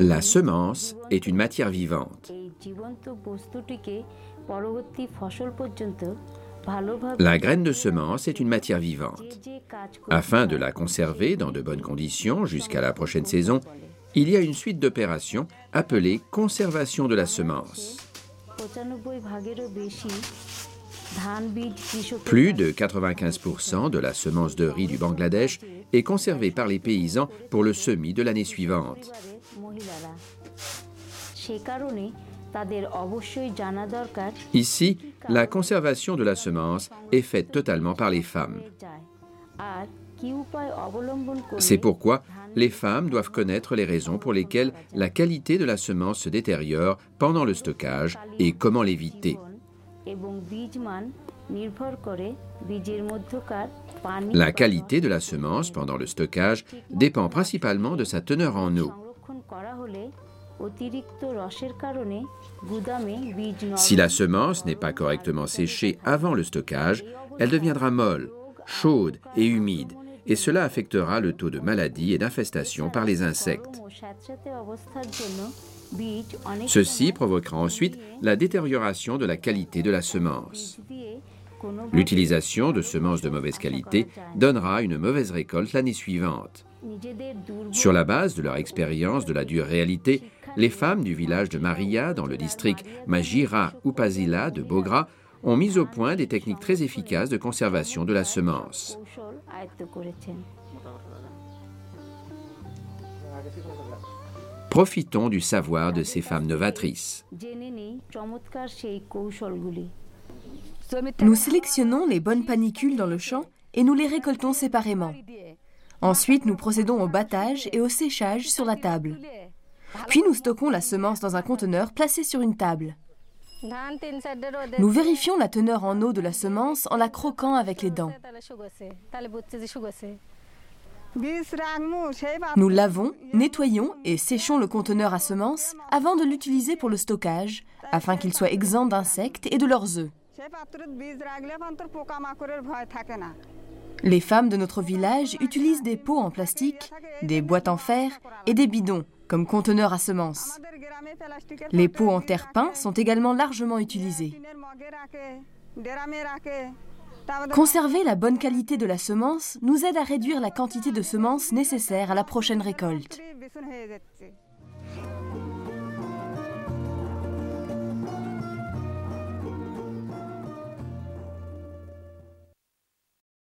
La semence est une matière vivante. La graine de semence est une matière vivante. Afin de la conserver dans de bonnes conditions jusqu'à la prochaine saison, il y a une suite d'opérations appelée conservation de la semence. Plus de 95% de la semence de riz du Bangladesh est conservée par les paysans pour le semis de l'année suivante. Ici, la conservation de la semence est faite totalement par les femmes. C'est pourquoi les femmes doivent connaître les raisons pour lesquelles la qualité de la semence se détériore pendant le stockage et comment l'éviter. La qualité de la semence pendant le stockage dépend principalement de sa teneur en eau. Si la semence n'est pas correctement séchée avant le stockage, elle deviendra molle, chaude et humide, et cela affectera le taux de maladie et d'infestation par les insectes. Ceci provoquera ensuite la détérioration de la qualité de la semence. L'utilisation de semences de mauvaise qualité donnera une mauvaise récolte l'année suivante. Sur la base de leur expérience de la dure réalité, les femmes du village de Maria, dans le district Majira Upazila de Bogra, ont mis au point des techniques très efficaces de conservation de la semence. Profitons du savoir de ces femmes novatrices. Nous sélectionnons les bonnes panicules dans le champ et nous les récoltons séparément. Ensuite, nous procédons au battage et au séchage sur la table. Puis nous stockons la semence dans un conteneur placé sur une table. Nous vérifions la teneur en eau de la semence en la croquant avec les dents. Nous lavons, nettoyons et séchons le conteneur à semences avant de l'utiliser pour le stockage, afin qu'il soit exempt d'insectes et de leurs œufs. Les femmes de notre village utilisent des pots en plastique, des boîtes en fer et des bidons comme conteneurs à semences. Les pots en terre-peint sont également largement utilisés. Conserver la bonne qualité de la semence nous aide à réduire la quantité de semences nécessaire à la prochaine récolte.